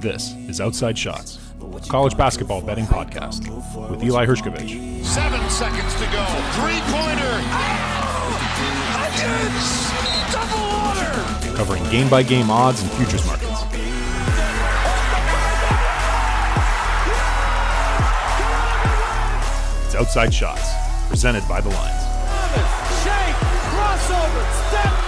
This is Outside Shots, college basketball betting podcast with Eli Hershkovich. Seven seconds to go. Three pointer. Oh! Double order. Covering game by game odds and futures markets. It's Outside Shots, presented by The Lines. Shake, crossover, step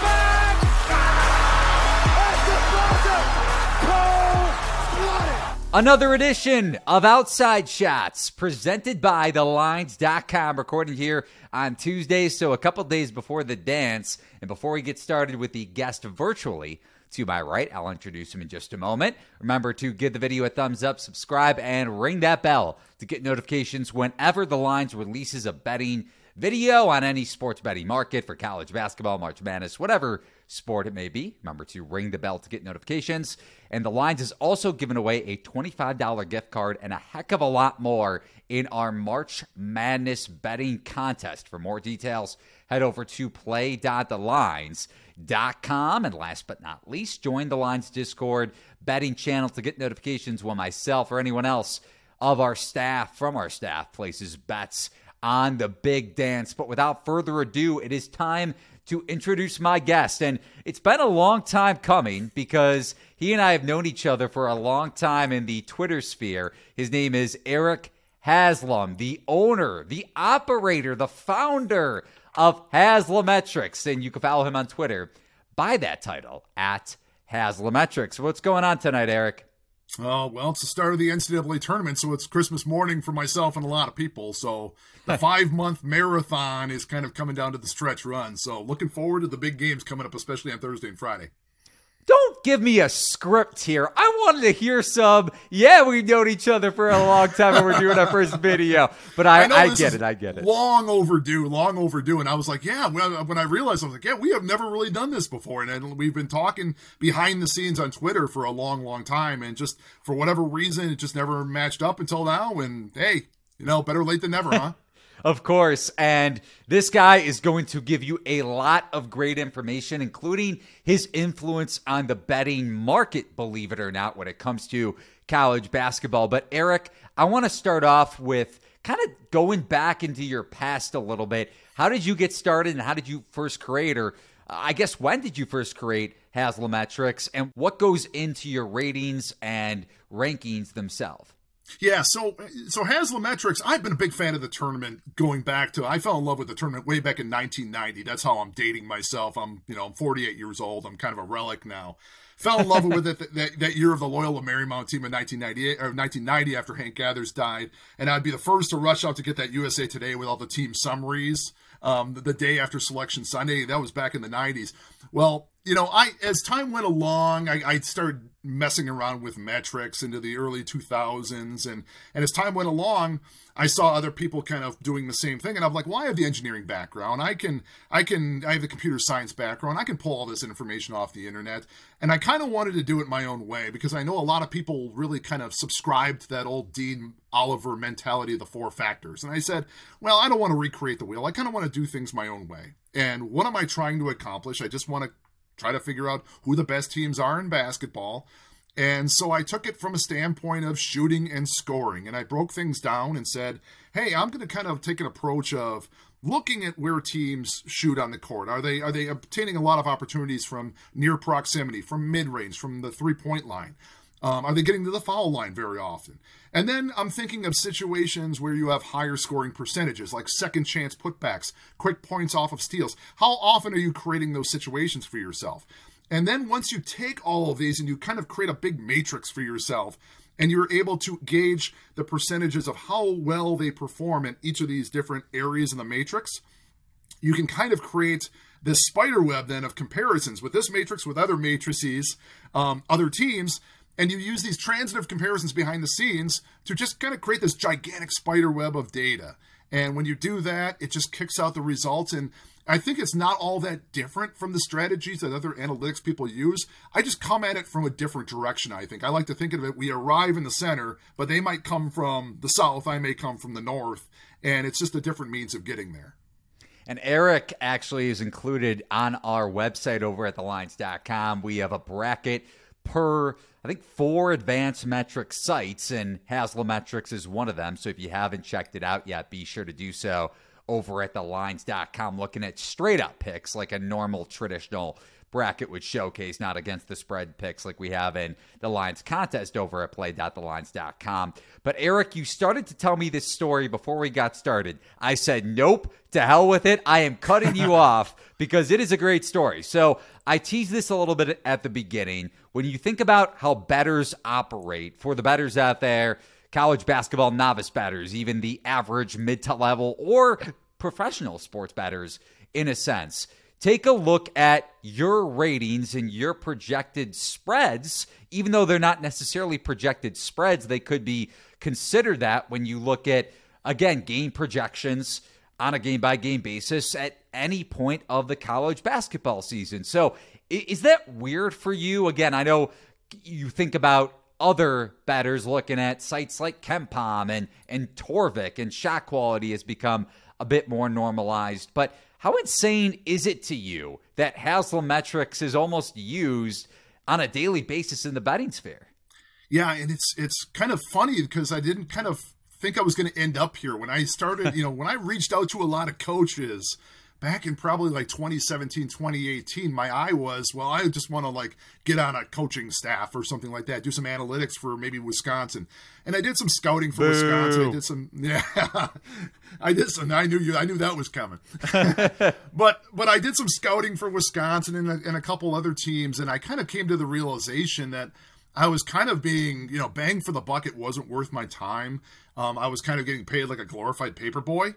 Another edition of Outside Shots presented by TheLines.com. Recording here on Tuesday, so a couple days before the dance. And before we get started with the guest virtually, to my right, I'll introduce him in just a moment. Remember to give the video a thumbs up, subscribe, and ring that bell to get notifications whenever The Lines releases a betting video on any sports betting market for college basketball, March Madness, whatever sport it may be. Remember to ring the bell to get notifications. And the Lines is also giving away a $25 gift card and a heck of a lot more in our March Madness betting contest. For more details, head over to play.thelines.com. And last but not least, join the Lines Discord betting channel to get notifications when myself or anyone else of our staff, from our staff, places bets on the big dance. But without further ado, it is time to introduce my guest. And it's been a long time coming because he and I have known each other for a long time in the Twitter sphere. His name is Erik Haslam, the owner, the operator, the founder of Haslametrics. And you can follow him on Twitter by that title at Haslametrics. What's going on tonight, Erik? Uh, well, it's the start of the NCAA tournament, so it's Christmas morning for myself and a lot of people. So the five month marathon is kind of coming down to the stretch run. So looking forward to the big games coming up, especially on Thursday and Friday. Don't give me a script here. I wanted to hear some. Yeah, we've known each other for a long time and we're doing our first video. But I, I, this get it. I get it. Long overdue, long overdue. And I was like, yeah, when I, realized, I was like, yeah, we have never really done this before. And, and we've been talking behind the scenes on Twitter for a long, long time. And just for whatever reason, it just never matched up until now. And hey, you know, better late than never, huh? Of course. And this guy is going to give you a lot of great information, including his influence on the betting market, believe it or not, when it comes to college basketball. But Erik, I want to start off with kind of going back into your past a little bit. How did you get started and how did you first create, or uh, I guess when did you first create Haslametrics, and what goes into your ratings and rankings themselves? Yeah, so so Haslametrics, I've been a big fan of the tournament going back to I fell in love with the tournament way back in 1990. That's how I'm dating myself. I'm, you know, I'm 48 years old. I'm kind of a relic now. Fell in love with it that, that, year of the Loyola Marymount team in 1998 or 1990 after Hank Gathers died, and I'd be the first to rush out to get that USA Today with all the team summaries um, the, the day after Selection Sunday. That was back in the 90s. Well, you know, I as time went along, I, I started messing around with metrics into the early 2000s, and and as time went along, I saw other people kind of doing the same thing, and I'm like, well, I have the engineering background, I can I can I have the computer science background, I can pull all this information off the internet, and I kind of wanted to do it my own way because I know a lot of people really kind of subscribed to that old Dean Oliver mentality of the four factors, and I said, well, I don't want to recreate the wheel, I kind of want to do things my own way, and what am I trying to accomplish? I just want to try to figure out who the best teams are in basketball. And so I took it from a standpoint of shooting and scoring. And I broke things down and said, hey, I'm going to kind of take an approach of looking at where teams shoot on the court. Are they are they obtaining a lot of opportunities from near proximity, from mid range, from the three point line? Um, are they getting to the foul line very often? And then I'm thinking of situations where you have higher scoring percentages, like second chance putbacks, quick points off of steals. How often are you creating those situations for yourself? And then once you take all of these and you kind of create a big matrix for yourself, and you're able to gauge the percentages of how well they perform in each of these different areas in the matrix, you can kind of create this spider web then of comparisons with this matrix, with other matrices, um, other teams, and you use these transitive comparisons behind the scenes to just kind of create this gigantic spider web of data. And when you do that, it just kicks out the results. And I think it's not all that different from the strategies that other analytics people use. I just come at it from a different direction, I think. I like to think of it, we arrive in the center, but they might come from the south, I may come from the north, and it's just a different means of getting there. And Erik actually is included on our website over at thelines.com. We have a bracket per, I think, four advanced metric sites, and Haslametrics is one of them. So if you haven't checked it out yet, be sure to do so over at thelines.com, looking at straight up picks like a normal traditional bracket would showcase, not against the spread picks like we have in the Lines contest over at play.thelines.com. But Erik, you started to tell me this story before we got started. I said, nope, to hell with it. I am cutting you off because it is a great story. So I teased this a little bit at the beginning. When you think about how betters operate, for the betters out there, college basketball novice batters, even the average mid to level or professional sports batters, in a sense take a look at your ratings and your projected spreads, even though they're not necessarily projected spreads, they could be considered that when you look at, again, game projections on a game by game basis at any point of the college basketball season. So, is that weird for you? Again, I know you think about other batters looking at sites like KenPom and and Torvik and shot quality has become a bit more normalized, but how insane is it to you that Haslametrics is almost used on a daily basis in the betting sphere? Yeah, and it's it's kind of funny because I didn't kind of think I was going to end up here when I started. You know, when I reached out to a lot of coaches back in probably like 2017 2018 my eye was well i just want to like get on a coaching staff or something like that do some analytics for maybe wisconsin. And i did some scouting for Boo. wisconsin. I did some yeah. I did some i knew you i knew that was coming. But but i did some scouting for wisconsin and a, and a couple other teams and i kind of came to the realization that I was kind of being, you know, bang for the bucket wasn't worth my time. Um, I was kind of getting paid like a glorified paper boy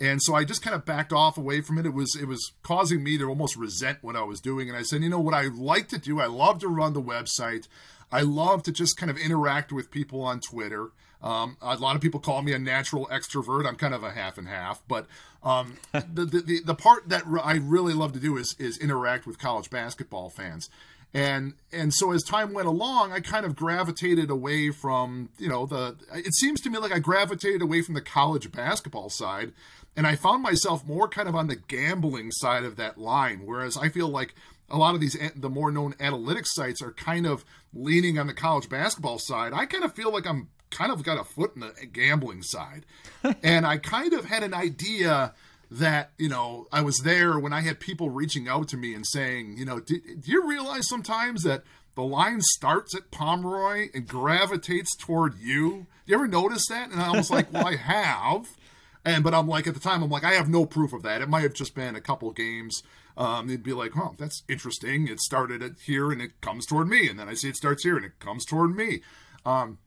and so I just kind of backed off away from it. It was it was causing me to almost resent what I was doing. And I said, you know what I like to do? I love to run the website. I love to just kind of interact with people on Twitter. Um, a lot of people call me a natural extrovert. I'm kind of a half and half, but um, the, the the part that I really love to do is is interact with college basketball fans and and so as time went along i kind of gravitated away from you know the it seems to me like i gravitated away from the college basketball side and I found myself more kind of on the gambling side of that line, whereas I feel like a lot of these the more known analytics sites are kind of leaning on the college basketball side. I kind of feel like I'm kind of got a foot in the gambling side, and I kind of had an idea that you know I was there when I had people reaching out to me and saying, you know, do, do you realize sometimes that the line starts at Pomeroy and gravitates toward you? You ever notice that? And I was like, well, I have. And but I'm like at the time I'm like I have no proof of that. It might have just been a couple games. Um, they'd be like, "Oh, that's interesting. It started at here and it comes toward me, and then I see it starts here and it comes toward me." Um,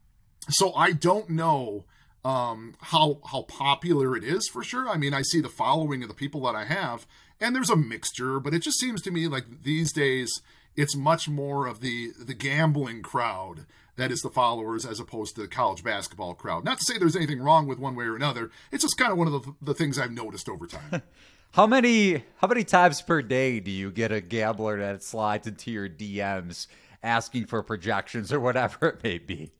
so I don't know um, how how popular it is for sure. I mean, I see the following of the people that I have, and there's a mixture, but it just seems to me like these days it's much more of the the gambling crowd that is the followers as opposed to the college basketball crowd. Not to say there's anything wrong with one way or another. It's just kind of one of the, the things I've noticed over time. how many how many times per day do you get a gambler that slides into your DMs asking for projections or whatever it may be?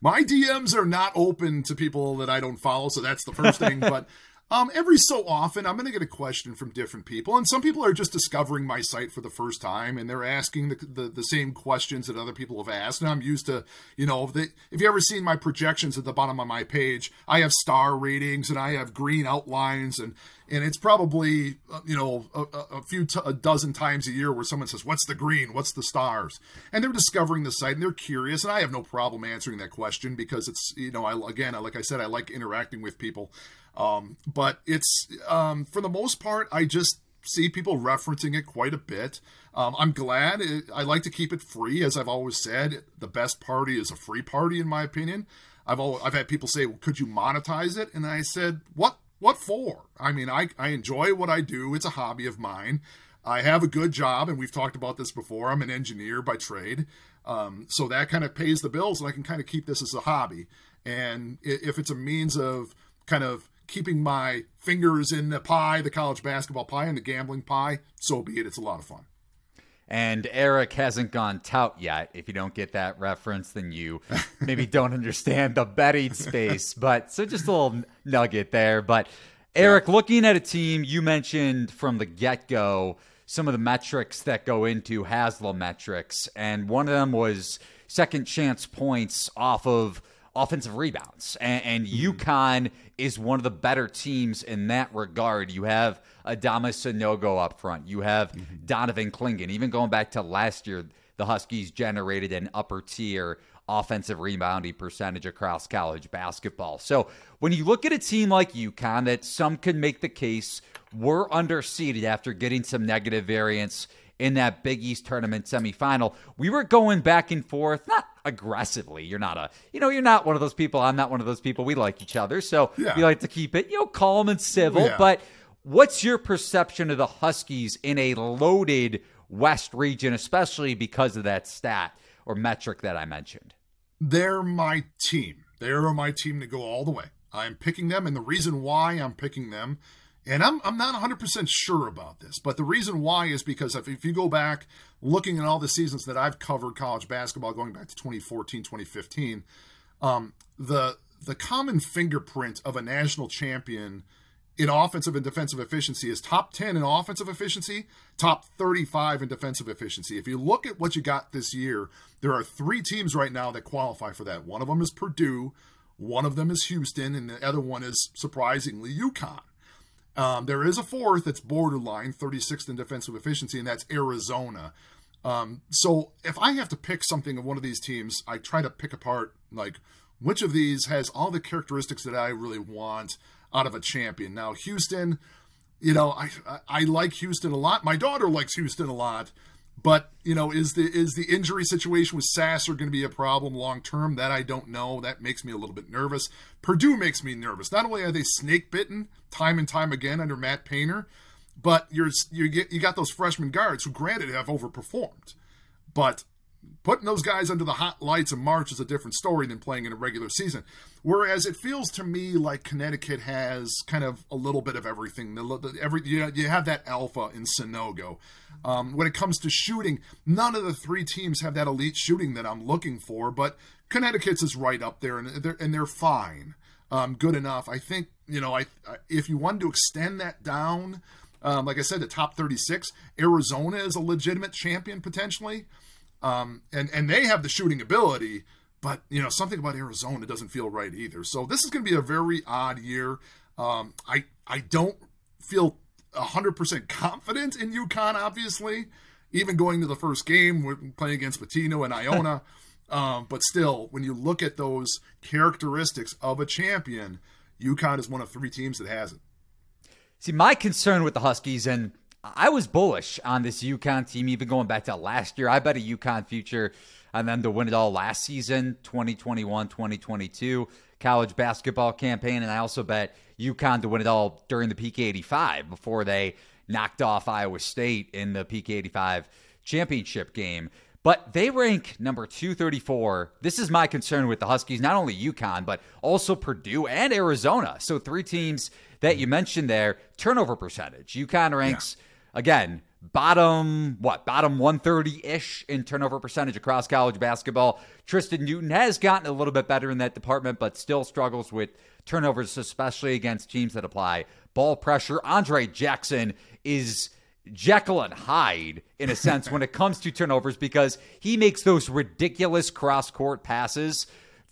My DMs are not open to people that I don't follow, so that's the first thing. but um, every so often, I'm going to get a question from different people, and some people are just discovering my site for the first time, and they're asking the, the, the same questions that other people have asked. And I'm used to, you know, if, they, if you ever seen my projections at the bottom of my page, I have star ratings and I have green outlines, and and it's probably uh, you know a, a few t- a dozen times a year where someone says, "What's the green? What's the stars?" And they're discovering the site and they're curious, and I have no problem answering that question because it's you know I again like I said I like interacting with people. Um, but it's um, for the most part, I just see people referencing it quite a bit. Um, I'm glad. It, I like to keep it free, as I've always said. The best party is a free party, in my opinion. I've always, I've had people say, well, "Could you monetize it?" And I said, "What? What for?" I mean, I I enjoy what I do. It's a hobby of mine. I have a good job, and we've talked about this before. I'm an engineer by trade, um, so that kind of pays the bills, and I can kind of keep this as a hobby. And if it's a means of kind of keeping my fingers in the pie, the college basketball pie and the gambling pie, so be it. It's a lot of fun. And Erik hasn't gone tout yet. If you don't get that reference, then you maybe don't understand the betting space. But so just a little nugget there. But Eric, looking at a team you mentioned from the get go some of the metrics that go into Haslametrics, and one of them was second chance points off of offensive rebounds. And, and mm-hmm. UConn is one of the better teams in that regard. You have Adama Sanogo up front. You have mm-hmm. Donovan Clingan. Even going back to last year, the Huskies generated an upper tier offensive rebounding percentage across college basketball. So when you look at a team like UConn, that some could make the case were underseeded after getting some negative variance in that Big East tournament semifinal. We were going back and forth, not aggressively. You're not a, you know, you're not one of those people. I'm not one of those people. We like each other, so yeah. we like to keep it, you know, calm and civil. Yeah. But what's your perception of the Huskies in a loaded West region, especially because of that stat or metric that I mentioned? They're my team. They're my team to go all the way. I'm picking them, and the reason why I'm picking them and I'm, I'm not 100% sure about this, but the reason why is because if, if you go back looking at all the seasons that I've covered college basketball going back to 2014, 2015, um, the, the common fingerprint of a national champion in offensive and defensive efficiency is top 10 in offensive efficiency, top 35 in defensive efficiency. If you look at what you got this year, there are three teams right now that qualify for that. One of them is Purdue, one of them is Houston, and the other one is surprisingly UConn. Um, there is a fourth that's borderline, 36th in defensive efficiency, and that's Arizona. Um, so if I have to pick something of one of these teams, I try to pick apart like which of these has all the characteristics that I really want out of a champion. Now, Houston, you know, I I like Houston a lot. My daughter likes Houston a lot. But you know, is the is the injury situation with Sasser going to be a problem long term? That I don't know. That makes me a little bit nervous. Purdue makes me nervous. Not only are they snake bitten time and time again under Matt Painter, but you're you get you got those freshman guards who, granted, have overperformed, but putting those guys under the hot lights in March is a different story than playing in a regular season. Whereas it feels to me like Connecticut has kind of a little bit of everything. Every you, have that alpha in Sanogo. Um, when it comes to shooting, none of the three teams have that elite shooting that I'm looking for. But Connecticut's is right up there, and they're and they're fine, um, good enough. I think you know, I if you wanted to extend that down. Um, like I said, the top 36, Arizona is a legitimate champion potentially. Um, and and they have the shooting ability, but you know something about Arizona doesn't feel right either. So this is going to be a very odd year. Um, I I don't feel hundred percent confident in UConn. Obviously, even going to the first game, we're playing against Pitino and Iona. um, but still, when you look at those characteristics of a champion, UConn is one of three teams that has it. See, my concern with the Huskies, and I was bullish on this UConn team, even going back to last year. I bet a UConn future on them to win it all last season, 2021, 2022 college basketball campaign. And I also bet UConn to win it all during the PK 85 before they knocked off Iowa State in the PK 85 championship game. But they rank number 234. This is my concern with the Huskies, not only UConn, but also Purdue and Arizona. So, three teams that you mentioned there, turnover percentage. UConn ranks. Yeah again, bottom what bottom 130-ish in turnover percentage across college basketball tristan newton has gotten a little bit better in that department but still struggles with turnovers especially against teams that apply ball pressure andre jackson is jekyll and hyde in a sense when it comes to turnovers because he makes those ridiculous cross-court passes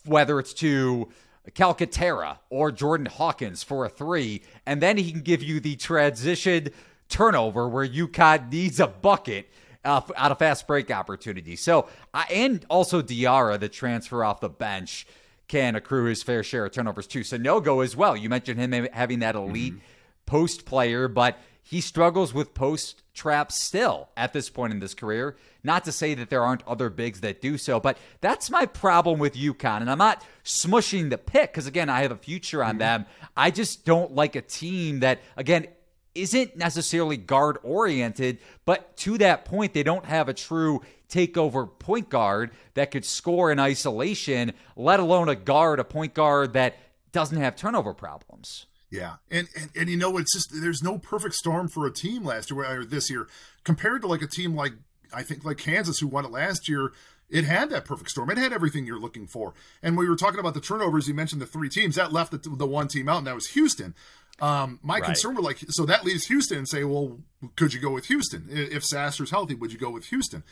whether it's to calcaterra or jordan hawkins for a three and then he can give you the transition turnover where UConn needs a bucket uh, out of fast break opportunity. So, uh, and also Diarra, the transfer off the bench, can accrue his fair share of turnovers too. Sanogo as well. You mentioned him having that elite mm-hmm. post player, but he struggles with post traps still at this point in this career. Not to say that there aren't other bigs that do so, but that's my problem with UConn. And I'm not smushing the pick because, again, I have a future on mm-hmm. them. I just don't like a team that, again, isn't necessarily guard oriented, but to that point, they don't have a true takeover point guard that could score in isolation, let alone a guard, a point guard that doesn't have turnover problems. Yeah, and, and and you know it's just there's no perfect storm for a team last year or this year compared to like a team like I think like Kansas who won it last year. It had that perfect storm. It had everything you're looking for. And when we were talking about the turnovers, you mentioned the three teams that left the, the one team out, and that was Houston. Um, my Right. concern with like so that leaves Houston and say, well, could you go with Houston if Sasser's healthy? Would you go with Houston?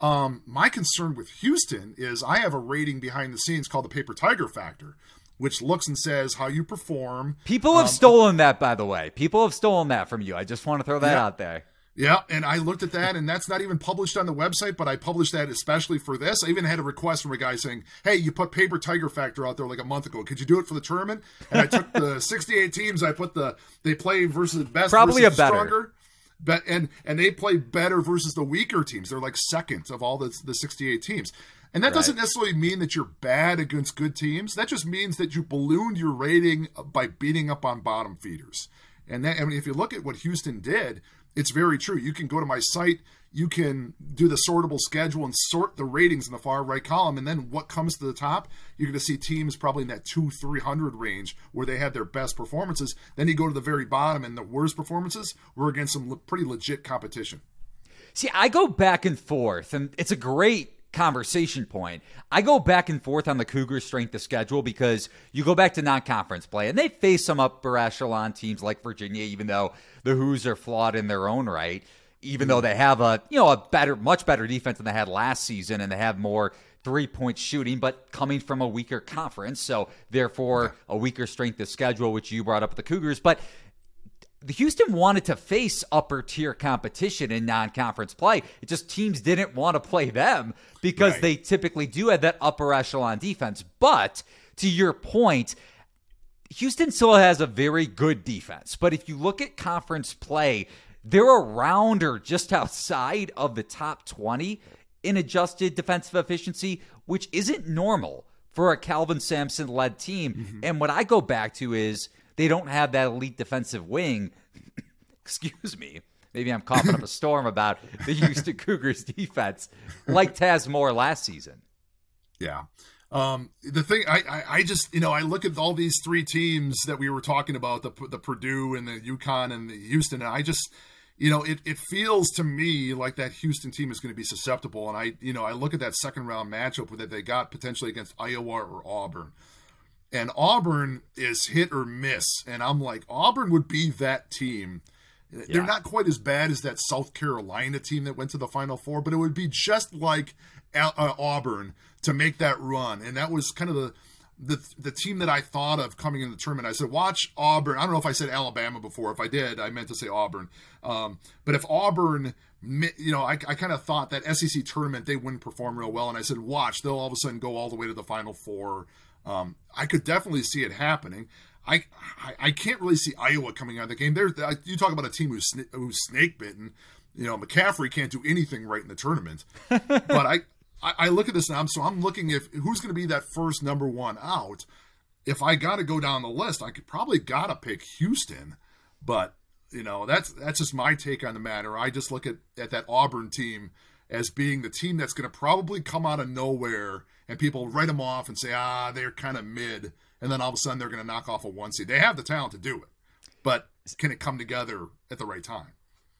Um, my concern with Houston is I have a rating behind the scenes called the Paper Tiger Factor, which looks and says how you perform. People have um, stolen that, by the way. People have stolen that from you. I just want to throw that Yeah. out there. Yeah, and I looked at that, and that's not even published on the website, but I published that especially for this. I even had a request from a guy saying, "Hey, you put Paper Tiger Factor out there like a month ago. Could you do it for the tournament?" And I took the 68 teams. I put the they play versus the best, Probably a better. stronger, but and and they play better versus the weaker teams. They're like second of all the the 68 teams. And that doesn't necessarily mean that you're bad against good teams. That just means that you ballooned your rating by beating up on bottom feeders. And that, I mean, if you look at what Houston did, it's very true. You can go to my site, you can do the sortable schedule and sort the ratings in the far right column, and then what comes to the top, you're going to see teams probably in that two, three hundred range where they had their best performances. Then you go to the very bottom, and the worst performances were against some pretty legit competition. See, I go back and forth, and it's a great conversation point. I go back and forth on the Cougars' strength of schedule because you go back to non-conference play, and they face some upper echelon teams like Virginia, even though the Hoos are flawed in their own right. Even though mm-hmm. they have a you know a better, much better defense than they had last season, and they have more three point shooting, but coming from a weaker conference, so therefore a weaker strength of schedule, which you brought up with the Cougars, but Houston wanted to face upper tier competition in non-conference play. It just teams didn't want to play them because Right. they typically do have that upper echelon defense. But to your point, Houston still has a very good defense. But if you look at conference play, they're around or just outside of the top 20 in adjusted defensive efficiency, which isn't normal for a Kelvin Sampson led team. Mm-hmm. And what I go back to is they don't have that elite defensive wing. Excuse me. Maybe I'm coughing up a storm about the Houston Cougars defense, like Taze Moore last season. Yeah. Um, the thing I, I, I just you know I look at all these three teams that we were talking about the the Purdue and the UConn and the Houston and I just you know it, it feels to me like that Houston team is going to be susceptible and I you know I look at that second round matchup that they got potentially against Iowa or Auburn and Auburn is hit or miss and I'm like Auburn would be that team they're not quite as bad as that South Carolina team that went to the Final Four, but it would be just like uh, Auburn to make that run, and that was kind of the the the team that I thought of coming in the tournament. I said, watch Auburn. I don't know if I said Alabama before. If I did, I meant to say Auburn. Um, but if Auburn, you know, I, I kind of thought that SEC tournament they wouldn't perform real well, and I said, watch, they'll all of a sudden go all the way to the Final Four. Um, I could definitely see it happening. I, I I can't really see Iowa coming out of the game. There, you talk about a team who's sna- who's snake bitten. You know, McCaffery can't do anything right in the tournament. but I, I I look at this now. So I'm looking if who's going to be that first number one out. If I got to go down the list, I could probably got to pick Houston. But you know, that's that's just my take on the matter. I just look at at that Auburn team as being the team that's going to probably come out of nowhere and people write them off and say, ah, they're kind of mid. And then all of a sudden they're going to knock off a one seed. They have the talent to do it, but can it come together at the right time?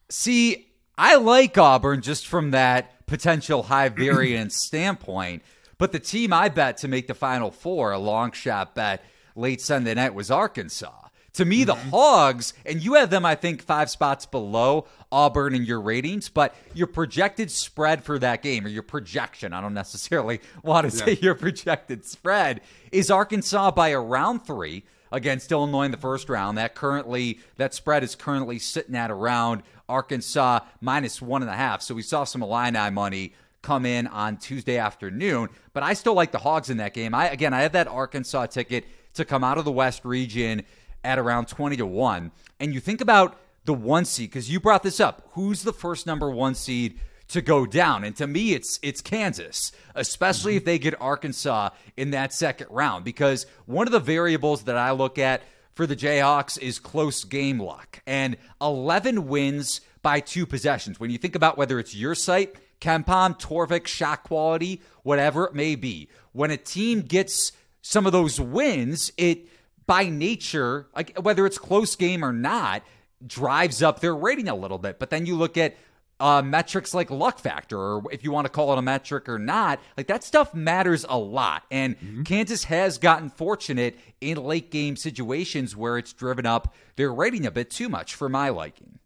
See, I like Auburn just from that potential high variance standpoint. But the team I bet to make the Final Four, a long shot bet late Sunday night, was Arkansas. To me, the mm-hmm. Hogs, and you have them, I think, five spots below Auburn in your ratings, but your projected spread for that game, or your projection, I don't necessarily want to say your projected spread, is Arkansas by around three against Illinois in the first round. That currently, that spread is currently sitting at around Arkansas minus one and a half. So we saw some Illini money come in on Tuesday afternoon, but I still like the Hogs in that game. I again, I have that Arkansas ticket to come out of the West region at around 20 to 1. And you think about the one seed because you brought this up. Who's the first number 1 seed to go down? And to me it's it's Kansas, especially mm-hmm. if they get Arkansas in that second round because one of the variables that I look at for the Jayhawks is close game luck. And 11 wins by two possessions. When you think about whether it's your site, KenPom, Torvik, shot quality, whatever it may be, when a team gets some of those wins, it by nature, like whether it's close game or not, drives up their rating a little bit. But then you look at uh, metrics like luck factor, or if you want to call it a metric or not, like that stuff matters a lot. And mm-hmm. Kansas has gotten fortunate in late game situations where it's driven up their rating a bit too much for my liking.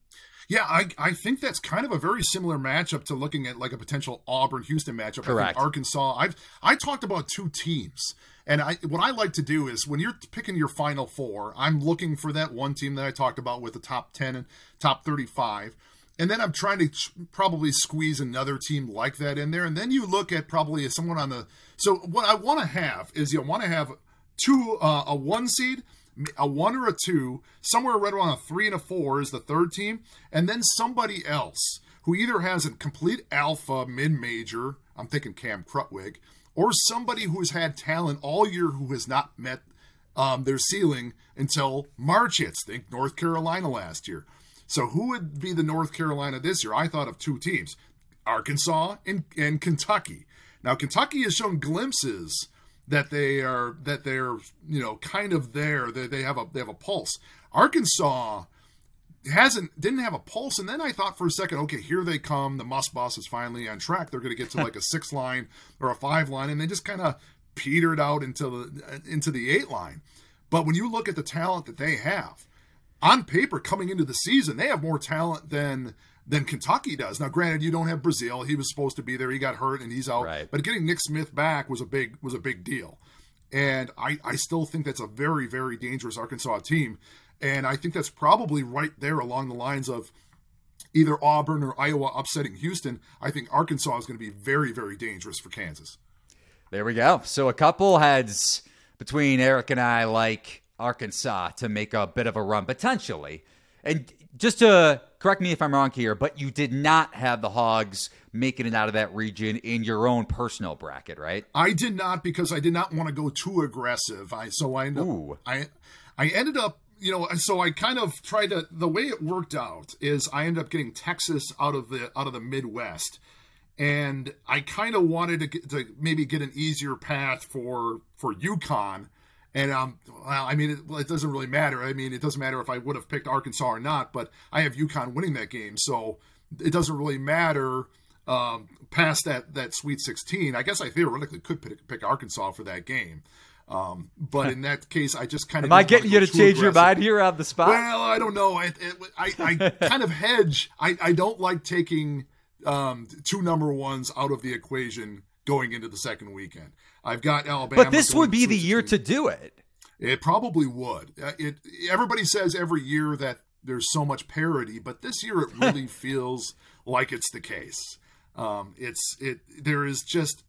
Yeah, I, I think that's kind of a very similar matchup to looking at like a potential Auburn Houston matchup. Correct. Arkansas. I've I talked about two teams, and I what I like to do is when you're picking your final four, I'm looking for that one team that I talked about with the top ten and top thirty five. And then I'm trying to probably squeeze another team like that in there. And then you look at probably someone on the. So what I want to have is you want to have two uh, a one seed, a one or a two, somewhere right around a three and a four is the third team, and then somebody else who either has a complete alpha mid major. I'm thinking Cam Krutwig, or somebody who has had talent all year who has not met um, their ceiling until March hits. Think North Carolina last year. So who would be the North Carolina this year? I thought of two teams, Arkansas and, and Kentucky. Now Kentucky has shown glimpses that they are that they're you know kind of there. They, they have a they have a pulse. Arkansas hasn't didn't have a pulse, and then I thought for a second, okay, here they come. The Muss Bus is finally on track. They're going to get to like a six line or a five line, and they just kind of petered out into the into the eight line. But when you look at the talent that they have, on paper coming into the season, they have more talent than than Kentucky does. Now, granted, you don't have Brazile he was supposed to be there. He got hurt and he's out. Right. But getting Nick Smith back was a big was a big deal, and I I still think that's a very very dangerous Arkansas team, and I think that's probably right there along the lines of either Auburn or Iowa upsetting Houston. I think Arkansas is going to be very very dangerous for Kansas. There we go. So a couple heads between Erik and I like Arkansas to make a bit of a run potentially. And just to correct me if I'm wrong here, but you did not have the Hogs making it out of that region in your own personal bracket, right? I did not because I did not want to go too aggressive. I so I know I I ended up you know so I kind of tried to the way it worked out is I ended up getting Texas out of the out of the Midwest and I kind of wanted to, get, to maybe get an easier path for for UConn and um, well, I mean, it, it, doesn't really matter. I mean, it doesn't matter if I would have picked Arkansas or not, but I have UConn winning that game, so it doesn't really matter um, past that that Sweet 16. I guess I theoretically could pick, pick Arkansas for that game. Um, but in that case, I just kind of am I getting you to change aggressive. your mind here on the spot? Well, I don't know. I I, I kind of hedge. I, I don't like taking um, two number ones out of the equation going into the second weekend. I've got Alabama. But this would be the year to do it. It probably would. Uh, it everybody says every year that there's so much parity, but this year it really feels like it's the case. Um, it's it there is just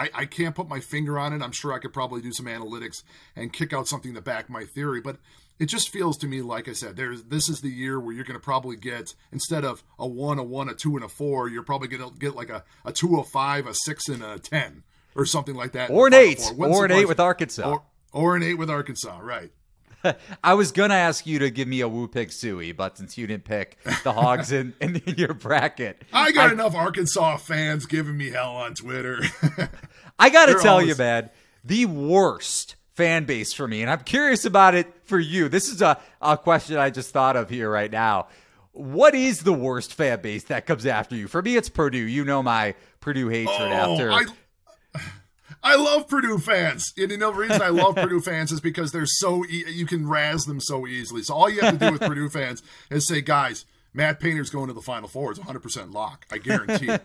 I, I can't put my finger on it. I'm sure I could probably do some analytics and kick out something to back my theory, but it just feels to me like I said, there's this is the year where you're going to probably get instead of a one, a one, a two, and a four, you're probably going to get like a a two, a five, a six, and a ten or something like that. Or an eight. Or an eight with Arkansas. Or, or, an eight with Arkansas, right. I was going to ask you to give me a Woo Pig Sooie, but since you didn't pick the Hogs in, in, in, your bracket. I got I, enough Arkansas fans giving me hell on Twitter. I got to tell always... you, man, the worst fan base for me, and I'm curious about it for you. This is a, a question I just thought of here right now. What is the worst fan base that comes after you? For me, it's Purdue. You know my Purdue hatred oh, after. I, I love Purdue fans. And you know the reason I love Purdue fans is because they're so e- you can razz them so easily. So all you have to do with Purdue fans is say, guys, Matt Painter's going to the Final Four. It's 100% lock. I guarantee.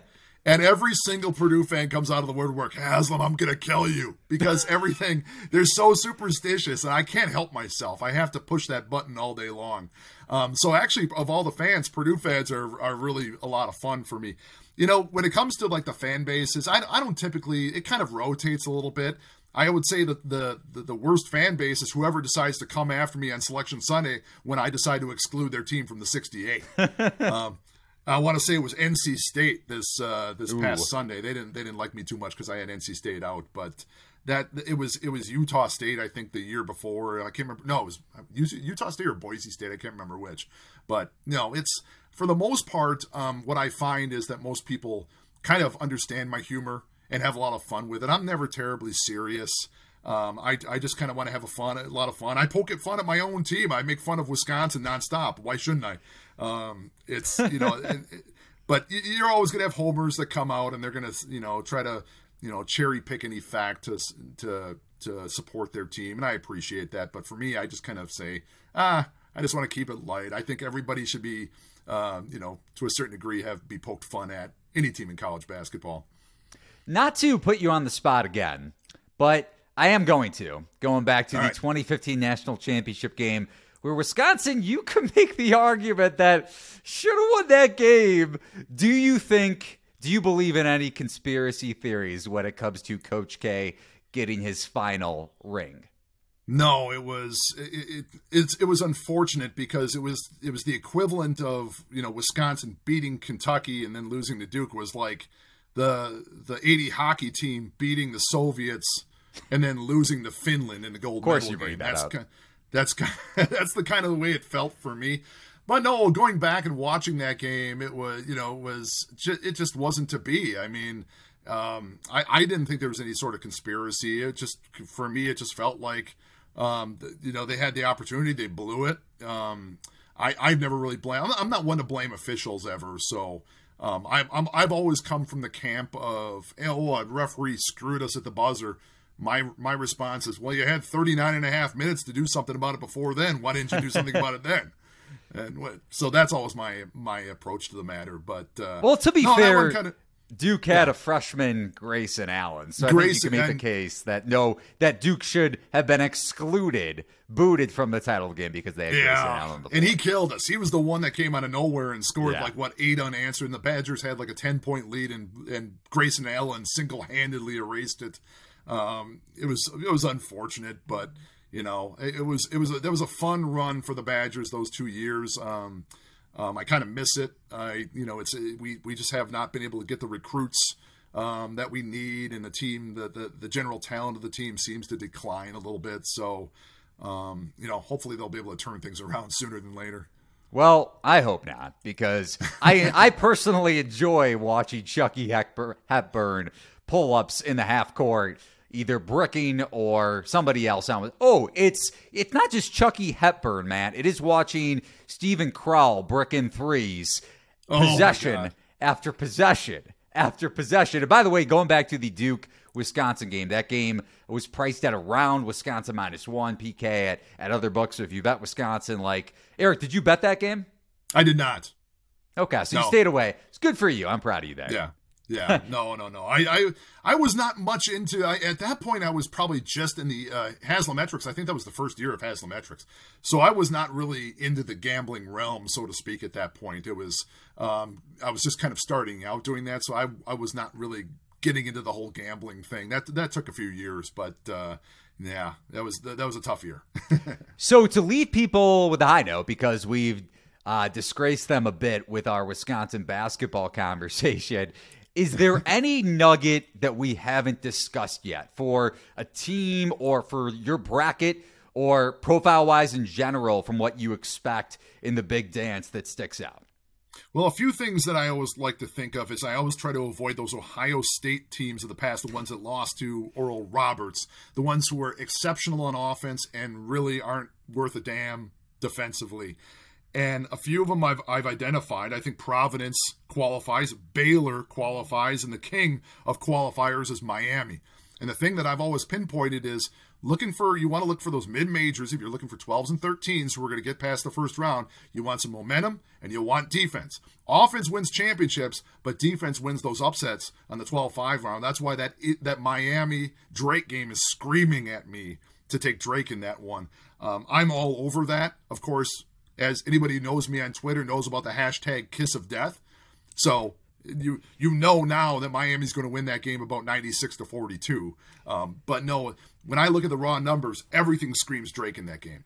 And every single Purdue fan comes out of the woodwork, Haslam, I'm going to kill you. Because everything, they're so superstitious, and I can't help myself. I have to push that button all day long. Um, so, actually, of all the fans, Purdue fans are, are really a lot of fun for me you know, when it comes to like the fan bases, I, I don't typically, it kind of rotates a little bit. I would say that the, the, the worst fan base is whoever decides to come after me on Selection Sunday when I decide to exclude their team from the 68. um, I want to say it was NC State this uh, this Ooh. past Sunday. They didn't they didn't like me too much because I had NC State out, but that it was it was Utah State I think the year before. I can't remember. No, it was Utah State or Boise State. I can't remember which. But no, it's for the most part, um, what I find is that most people kind of understand my humor and have a lot of fun with it. I'm never terribly serious. Um, I, I just kind of want to have a fun, a lot of fun. I poke at fun at my own team. I make fun of Wisconsin nonstop. Why shouldn't I? Um, it's you know, but you're always going to have homers that come out and they're going to, you know, try to, you know, cherry pick any fact to to to support their team, and I appreciate that. But for me, I just kind of say, ah, I just want to keep it light. I think everybody should be, um, you know, to a certain degree, have be poked fun at any team in college basketball. Not to put you on the spot again, but I am going to. Going back to All the right. 2015 national championship game where Wisconsin, you can make the argument that should have won that game. Do you think, do you believe in any conspiracy theories when it comes to Coach K getting his final ring? No, it was it, it, it was unfortunate because it was it was the equivalent of you know Wisconsin beating Kentucky and then losing to Duke was like the the 80 hockey team beating the Soviets and then losing to Finland in the gold of course medal game. That that's up. Kind, that's that's the kind of the way it felt for me. But no, going back and watching that game, it was you know it was just, it just wasn't to be. I mean, um, I I didn't think there was any sort of conspiracy. It just for me, it just felt like um, you know they had the opportunity, they blew it. Um, I I've never really blamed. I'm not one to blame officials ever, so. Um, I, I'm, I've always come from the camp of, oh, a referee screwed us at the buzzer my my response is, well, you had 39 and a half minutes to do something about it before then. Why didn't you do something about it then? And so that's always my my approach to the matter. But uh, well, to be no, fair, kinda, Duke had yeah. a freshman Grayson Allen, so Grayson, I think you can make and, the case that no, that Duke should have been excluded, booted from the title game because they had yeah, Grayson Allen. Before. And he killed us. He was the one that came out of nowhere and scored yeah. like what eight unanswered, and the Badgers had like a ten point lead, and and Grayson Allen single handedly erased it. Um, it was it was unfortunate, but you know it, it was it was a, there was a fun run for the Badgers those two years. Um, um, I kind of miss it. I you know it's we we just have not been able to get the recruits um, that we need, and the team the, the, the general talent of the team seems to decline a little bit. So um, you know hopefully they'll be able to turn things around sooner than later. Well, I hope not, because I I personally enjoy watching Chucky Hepburn pull ups in the half court either bricking or somebody else on. Oh, it's it's not just Chucky Hepburn, man. It is watching Steven Crowl bricking threes, oh possession after possession after possession. And by the way, going back to the Duke Wisconsin game, that game was priced at around Wisconsin minus one PK at at other books. So if you bet Wisconsin, like Erik, did you bet that game? I did not. Okay, so no. you stayed away. It's good for you. I'm proud of you there. Yeah. Yeah, no, no, no. I, I, I was not much into. I, at that point, I was probably just in the uh, Haslametrics. I think that was the first year of Haslametrics, so I was not really into the gambling realm, so to speak. At that point, it was um, I was just kind of starting out doing that, so I, I was not really getting into the whole gambling thing. That that took a few years, but uh, yeah, that was that was a tough year. so to leave people with a high note, because we've uh, disgraced them a bit with our Wisconsin basketball conversation. Is there any nugget that we haven't discussed yet for a team or for your bracket or profile wise in general from what you expect in the big dance that sticks out? Well, a few things that I always like to think of is I always try to avoid those Ohio State teams of the past, the ones that lost to Oral Roberts, the ones who are exceptional on offense and really aren't worth a damn defensively and a few of them I've, I've identified. I think Providence qualifies, Baylor qualifies, and the king of qualifiers is Miami. And the thing that I've always pinpointed is looking for you want to look for those mid majors if you're looking for 12s and 13s who are going to get past the first round. You want some momentum and you want defense. Offense wins championships, but defense wins those upsets on the 12-5 round. That's why that that Miami Drake game is screaming at me to take Drake in that one. Um, I'm all over that. Of course, as anybody who knows me on Twitter knows about the hashtag kiss of death. So you you know now that Miami's going to win that game about 96 to 42. Um, but no, when I look at the raw numbers, everything screams Drake in that game.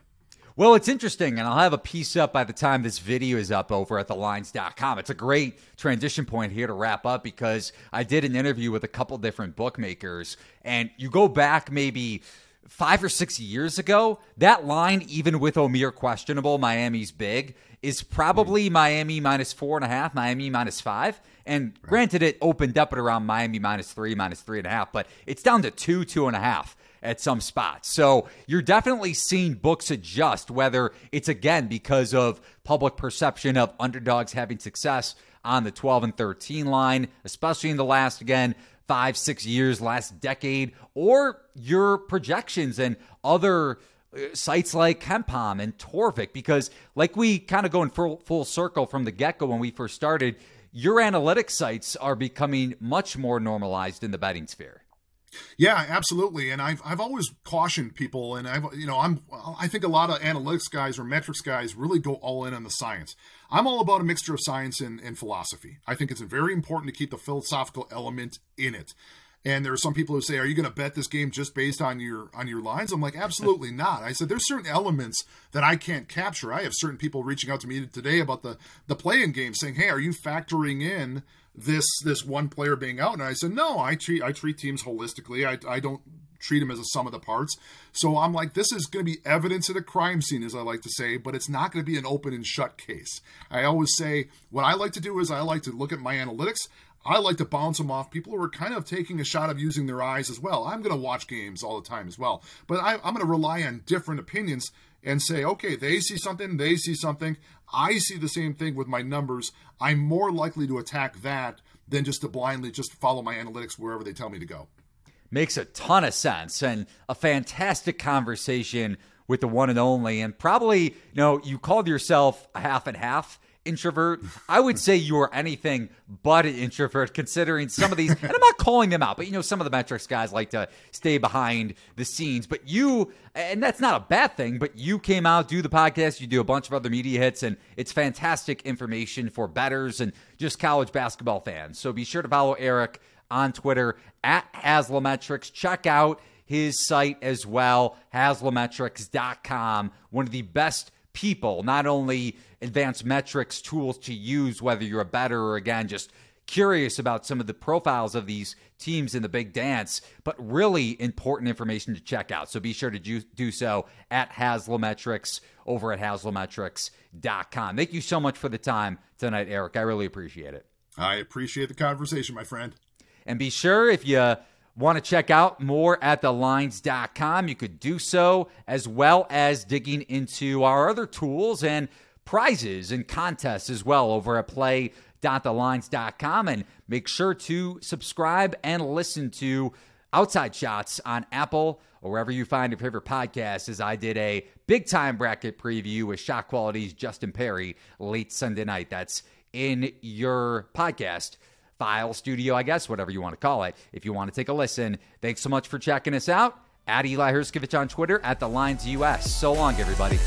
Well, it's interesting, and I'll have a piece up by the time this video is up over at thelines.com. It's a great transition point here to wrap up because I did an interview with a couple different bookmakers, and you go back maybe five or six years ago, that line, even with Omier questionable, Miami's big, is probably mm-hmm. Miami minus four and a half, Miami minus five. And right. granted, it opened up at around Miami minus three, minus three and a half, but it's down to two, two and a half at some spots. So you're definitely seeing books adjust, whether it's again because of public perception of underdogs having success on the 12 and 13 line, especially in the last, again, five, six years, last decade, or your projections and other uh, sites like KenPom and Torvik, because like we kind of go in full, full circle from the get go when we first started, your analytics sites are becoming much more normalized in the betting sphere. Yeah, absolutely. And I've I've always cautioned people, and I've you know I'm I think a lot of analytics guys or metrics guys really go all in on the science. I'm all about a mixture of science and, and philosophy. I think it's very important to keep the philosophical element in it. And there are some people who say, "Are you going to bet this game just based on your on your lines?" I'm like, "Absolutely not." I said, "There's certain elements that I can't capture." I have certain people reaching out to me today about the the playing game, saying, "Hey, are you factoring in this this one player being out?" And I said, "No, I treat I treat teams holistically. I I don't treat them as a sum of the parts." So I'm like, "This is going to be evidence at a crime scene, as I like to say, but it's not going to be an open and shut case." I always say, what I like to do is I like to look at my analytics. I like to bounce them off people who are kind of taking a shot of using their eyes as well. I'm going to watch games all the time as well, but I, am going to rely on different opinions and say, okay, they see something, they see something. I see the same thing with my numbers. I'm more likely to attack that than just to blindly just follow my analytics wherever they tell me to go. Makes a ton of sense and a fantastic conversation with the one and only. And probably, you know, you called yourself a half and half introvert. I would say you are anything but an introvert, considering some of these. And I'm not calling them out, but you know, some of the metrics guys like to stay behind the scenes. But you, and that's not a bad thing. But you came out, do the podcast, you do a bunch of other media hits, and it's fantastic information for bettors and just college basketball fans. So be sure to follow Erik on Twitter at Haslametrics. Check out his site as well, haslametrics.com. One of the best people, not only advanced metrics tools to use, whether you're a bettor or again, just curious about some of the profiles of these teams in the big dance, but really important information to check out. So be sure to do so at Haslametrics over at haslametrics.com. Thank you so much for the time tonight, Erik. I really appreciate it. I appreciate the conversation, my friend. And be sure if you Want to check out more at thelines.com? You could do so as well as digging into our other tools and prizes and contests as well over at play.thelines.com. And make sure to subscribe and listen to Outside Shots on Apple or wherever you find your favorite podcast, as I did a big time bracket preview with Shot Quality's Justin Perry late Sunday night. That's in your podcast file studio, I guess, whatever you want to call it, if you want to take a listen. Thanks so much for checking us out. At Eli Hershkovich on Twitter, at the Lines US. So long, everybody.